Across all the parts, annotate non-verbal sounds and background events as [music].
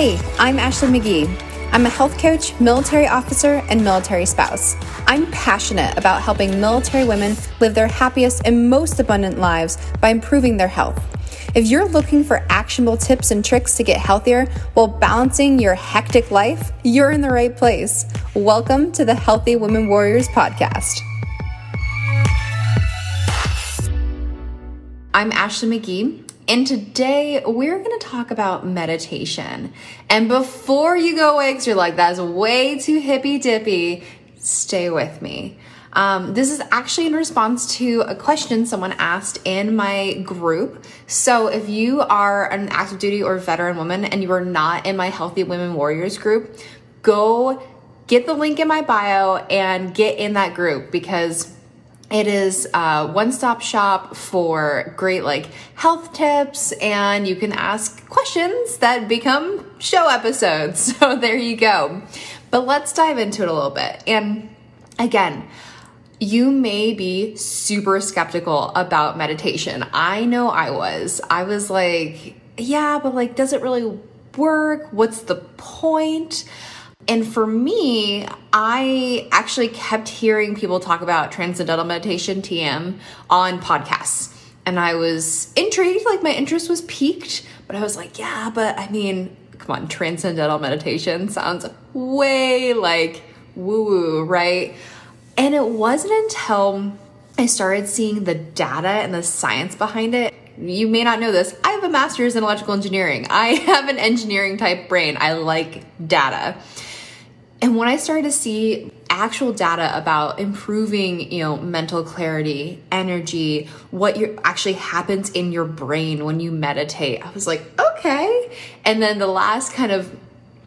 Hey, I'm Ashley McGee. I'm a health coach, military officer, and military spouse. I'm passionate about helping military women live their happiest and most abundant lives by improving their health. If you're looking for actionable tips and tricks to get healthier while balancing your hectic life, you're in the right place. Welcome to the Healthy Women Warriors podcast. I'm Ashley McGee. And today we're going to talk about meditation. And before you go away, because you're like, that's way too hippy dippy, stay with me. Um, this is actually in response to a question someone asked in my group. So if you are an active duty or veteran woman and you are not in my Healthy Women Warriors group, go get the link in my bio and get in that group because it is a one-stop shop for great like health tips and you can ask questions that become show episodes. [laughs] So there you go. But let's dive into it a little bit. And again, you may be super skeptical about meditation. I know I was. I was like, yeah, but like does it really work? What's the point? And for me, I actually kept hearing people talk about transcendental meditation, TM, on podcasts. And I was intrigued, like my interest was piqued, but I was like, yeah, but I mean, come on, transcendental meditation sounds way like woo woo, right? And it wasn't until I started seeing the data and the science behind it. You may not know this. I have a master's in electrical engineering. I [laughs] have an engineering type brain. I like data. And when I started to see actual data about improving, you know, mental clarity, energy, what actually happens in your brain when you meditate, I was like, okay. And then the last kind of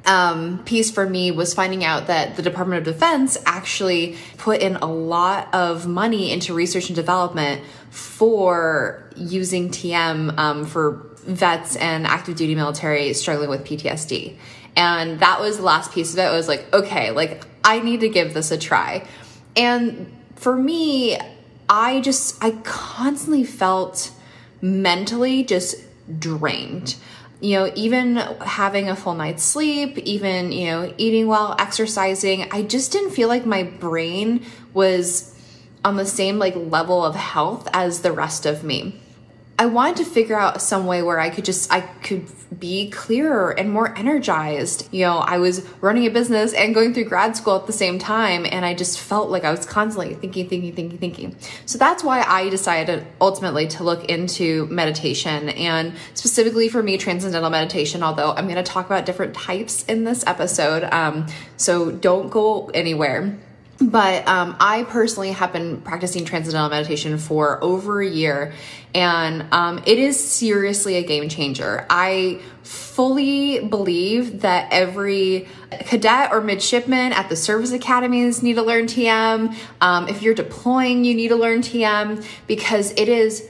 um, piece for me was finding out that the Department of Defense actually put in a lot of money into research and development for using TM um, for vets and active duty military struggling with PTSD. And that was the last piece of it. I was like, okay, like I need to give this a try. And for me, I just, I constantly felt mentally just drained. You know, even having a full night's sleep, even, you know, eating well, exercising, I just didn't feel like my brain was on the same like level of health as the rest of me. I wanted to figure out some way where I could just I could be clearer and more energized. You know, I was running a business and going through grad school at the same time and I just felt like I was constantly thinking thinking thinking thinking. So that's why I decided ultimately to look into meditation and specifically for me transcendental meditation, although I'm going to talk about different types in this episode. Um, so don't go anywhere. But um, I personally have been practicing transcendental meditation for over a year, and um, it is seriously a game changer. I fully believe that every cadet or midshipman at the service academies need to learn TM. Um, if you're deploying, you need to learn TM because it is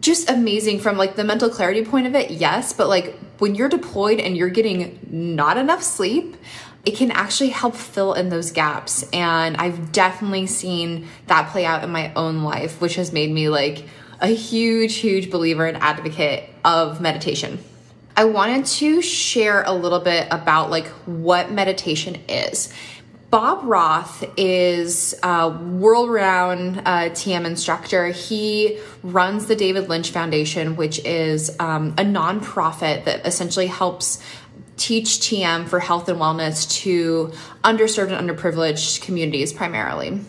just amazing from like the mental clarity point of it yes but like when you're deployed and you're getting not enough sleep it can actually help fill in those gaps. And I've definitely seen that play out in my own life, which has made me like a huge, huge believer and advocate of meditation. I wanted to share a little bit about like what meditation is. Bob Roth is a world renowned uh, TM instructor. He runs the David Lynch Foundation, which is um, a nonprofit that essentially helps teach TM for health and wellness to underserved and underprivileged communities primarily.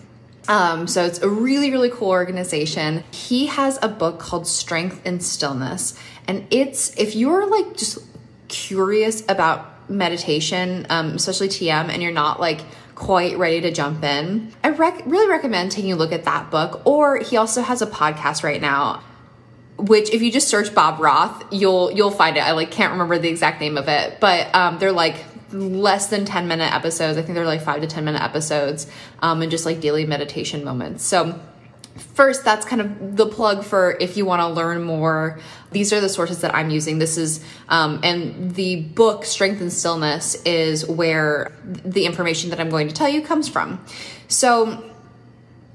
Um, so it's a really, really cool organization. He has a book called Strength in Stillness. And it's, if you're like just curious about meditation, um, especially TM, and you're not like quite ready to jump in, I rec- really recommend taking a look at that book. Or he also has a podcast right now which if you just search Bob Roth, you'll you'll find it. I like can't remember the exact name of it, but um, they're like less than 10 minute episodes. I think they're like five to 10 minute episodes um, and just like daily meditation moments. So first that's kind of the plug for if you want to learn more these are the sources that i'm using this is um, and the book strength and stillness is where the information that i'm going to tell you comes from so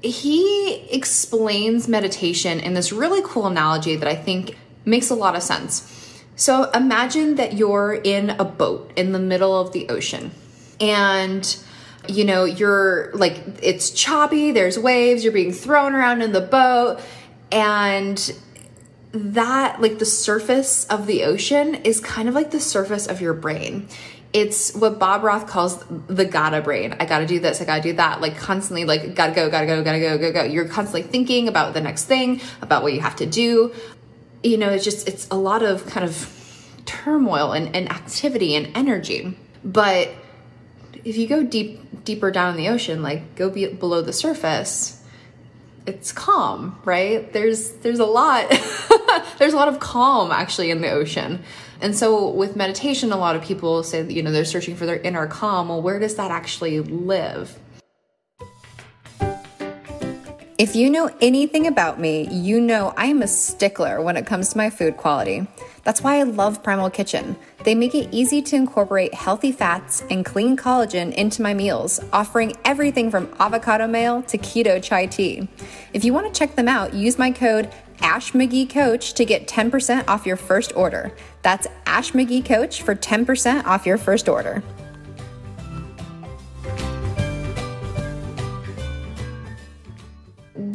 he explains meditation in this really cool analogy that I think makes a lot of sense. So imagine that you're in a boat in the middle of the ocean and you know, you're like, it's choppy, there's waves, you're being thrown around in the boat, and that, like, the surface of the ocean is kind of like the surface of your brain. It's what Bob Roth calls the gotta brain. I gotta do this, I gotta do that, like, constantly, like, gotta go, gotta go, gotta go, go, go. You're constantly thinking about the next thing, about what you have to do. You know, it's just, it's a lot of kind of turmoil and, and activity and energy. But if you go deep deeper down in the ocean, like go be below the surface, it's calm, right? There's there's a lot [laughs] there's a lot of calm actually in the ocean. And so with meditation, a lot of people say you know, they're searching for their inner calm. Well, where does that actually live? If you know anything about me, you know I am a stickler when it comes to my food quality. That's why I love Primal Kitchen. They make it easy to incorporate healthy fats and clean collagen into my meals, offering everything from avocado mayo to keto chai tea. If you want to check them out, use my code Ash McGee Coach to get 10% off your first order. That's Ash McGee Coach for 10% off your first order.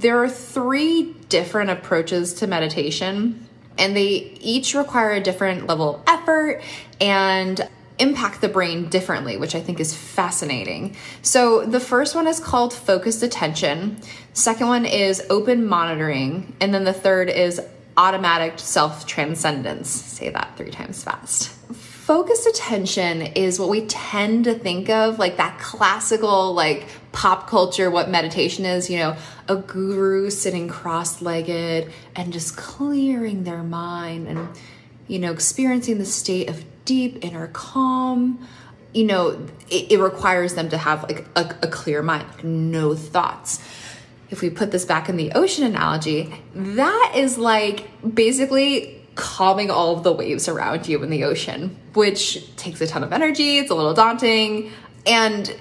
there are three different approaches to meditation, and they each require a different level of effort and impact the brain differently, which I think is fascinating. So, the first one is called focused attention, second one is open monitoring, and then the third is automatic self transcendence. Say that three times fast focused attention is what we tend to think of like that classical like pop culture what meditation is you know a guru sitting cross-legged and just clearing their mind and you know experiencing the state of deep inner calm you know it, it requires them to have like a, a clear mind no thoughts if we put this back in the ocean analogy that is like basically calming all of the waves around you in the ocean, which takes a ton of energy. It's a little daunting. And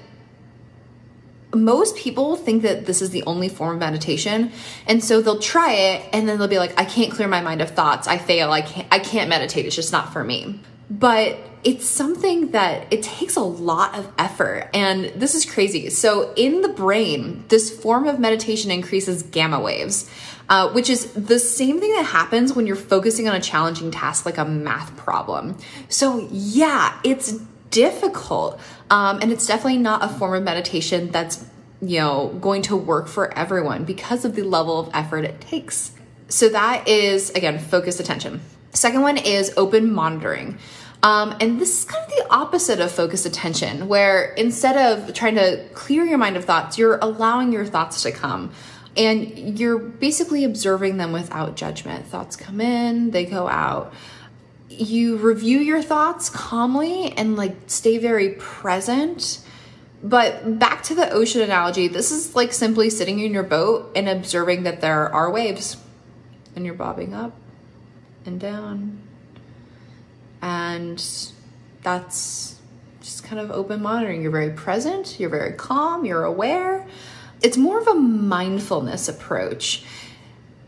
most people think that this is the only form of meditation and so they'll try it and then they'll be like i can't clear my mind of thoughts i fail i can't i can't meditate it's just not for me but it's something that it takes a lot of effort and this is crazy so in the brain this form of meditation increases gamma waves uh, which is the same thing that happens when you're focusing on a challenging task like a math problem. So, yeah, it's difficult. Um, and it's definitely not a form of meditation that's, you know, going to work for everyone because of the level of effort it takes. So, that is, again, focused attention. Second one is open monitoring. Um, and this is kind of the opposite of focused attention, where instead of trying to clear your mind of thoughts, you're allowing your thoughts to come and you're basically observing them without judgment. Thoughts come in, they go out. You review your thoughts calmly and like stay very present. But back to the ocean analogy, this is like simply sitting in your boat and observing that there are waves and you're bobbing up and down. And that's just kind of open monitoring. You're very present, you're very calm, you're aware it's more of a mindfulness approach.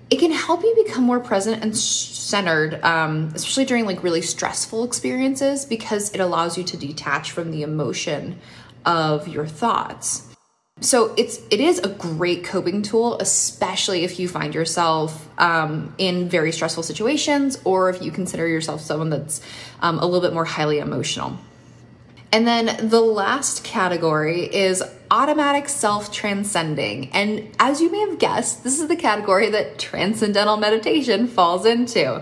It can help you become more present and centered, um, especially during like really stressful experiences, because it allows you to detach from the emotion of your thoughts. So it's it is a great coping tool, especially if you find yourself um, in very stressful situations, or if you consider yourself someone that's um, a little bit more highly emotional. And then the last category is automatic self transcending. And as you may have guessed, this is the category that transcendental meditation falls into.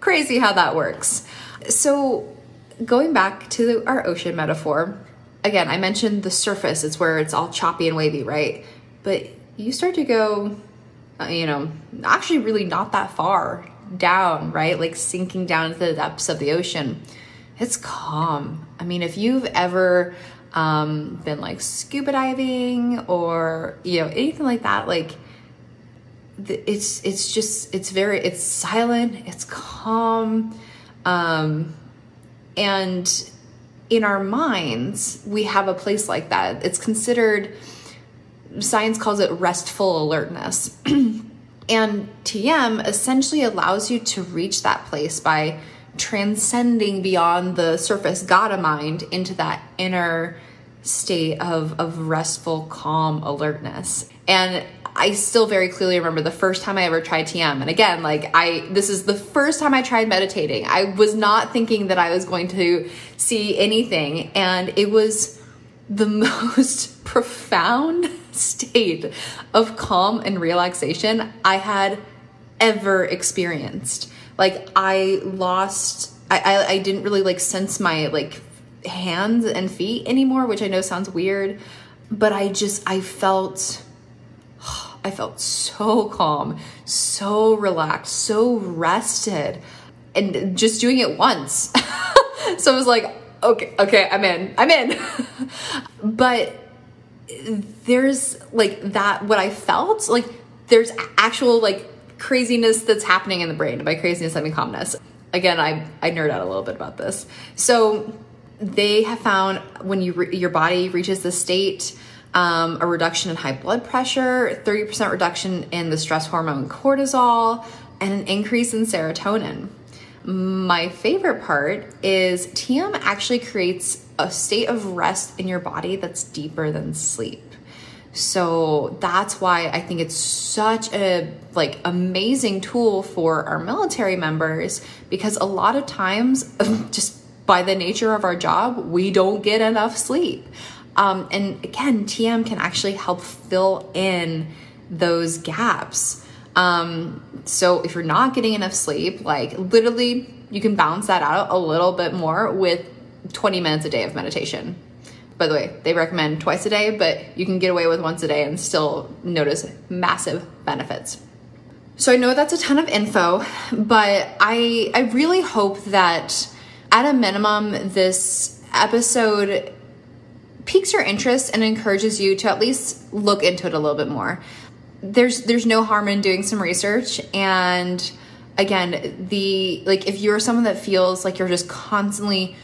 Crazy how that works. So, going back to our ocean metaphor, again, I mentioned the surface, it's where it's all choppy and wavy, right? But you start to go, uh, you know, actually really not that far down, right? Like sinking down into the depths of the ocean it's calm. I mean, if you've ever um, been like scuba diving or you know anything like that, like it's it's just it's very it's silent, it's calm, um, and in our minds we have a place like that. It's considered science calls it restful alertness. [clears throat] and TM essentially allows you to reach that place by transcending beyond the surface gotta mind into that inner state of, of restful, calm alertness. And I still very clearly remember the first time I ever tried TM. And again, like I, this is the first time I tried meditating. I was not thinking that I was going to see anything. And it was the [laughs] most profound state of calm and relaxation I had ever experienced. Like I lost, I, I, I didn't really like sense my like hands and feet anymore, which I know sounds weird, but I just, I felt, I felt so calm, so relaxed, so rested, and just doing it once. [laughs] so I was like, okay, okay, I'm in, I'm in. [laughs] but there's like that, what I felt, like there's actual like craziness that's happening in the brain. By craziness, I mean calmness. Again, I, I nerd out a little bit about this. So they have found when you re- your body reaches the state um, a reduction in high blood pressure 30% reduction in the stress hormone cortisol and an increase in serotonin my favorite part is tm actually creates a state of rest in your body that's deeper than sleep so that's why i think it's such a like amazing tool for our military members because a lot of times [laughs] just by the nature of our job, we don't get enough sleep. Um, and again, TM can actually help fill in those gaps. Um, so if you're not getting enough sleep, like literally, you can balance that out a little bit more with 20 minutes a day of meditation. By the way, they recommend twice a day, but you can get away with once a day and still notice massive benefits. So I know that's a ton of info, but I I really hope that at a minimum, this episode piques your interest and encourages you to at least look into it a little bit more. There's there's no harm in doing some research and again, the like if you're someone that feels like you're just constantly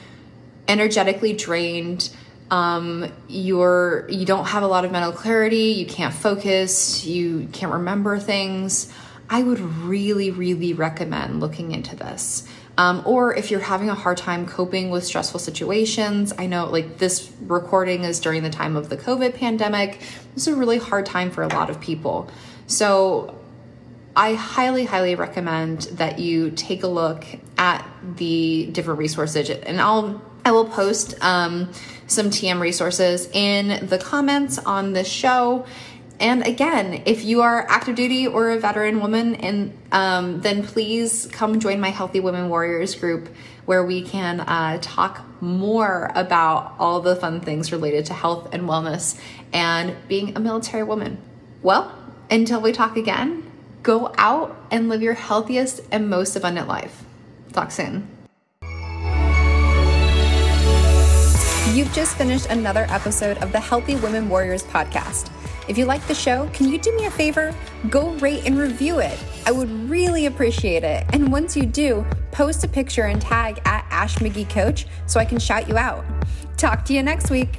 energetically drained, um, you're you don't have a lot of mental clarity, you can't focus, you can't remember things, I would really, really recommend looking into this. Um, or if you're having a hard time coping with stressful situations, I know like this recording is during the time of the COVID pandemic. This is a really hard time for a lot of people. So I highly, highly recommend that you take a look at the different resources, and I'll I will post um, some TM resources in the comments on this show. And again, if you are active duty or a veteran woman, and um, then please come join my Healthy Women Warriors group, where we can uh, talk more about all the fun things related to health and wellness and being a military woman. Well, until we talk again, go out and live your healthiest and most abundant life. Talk soon. You've just finished another episode of the Healthy Women Warriors podcast. If you like the show, can you do me a favor? Go rate and review it. I would really appreciate it. And once you do, post a picture and tag at Ash McGee Coach so I can shout you out. Talk to you next week.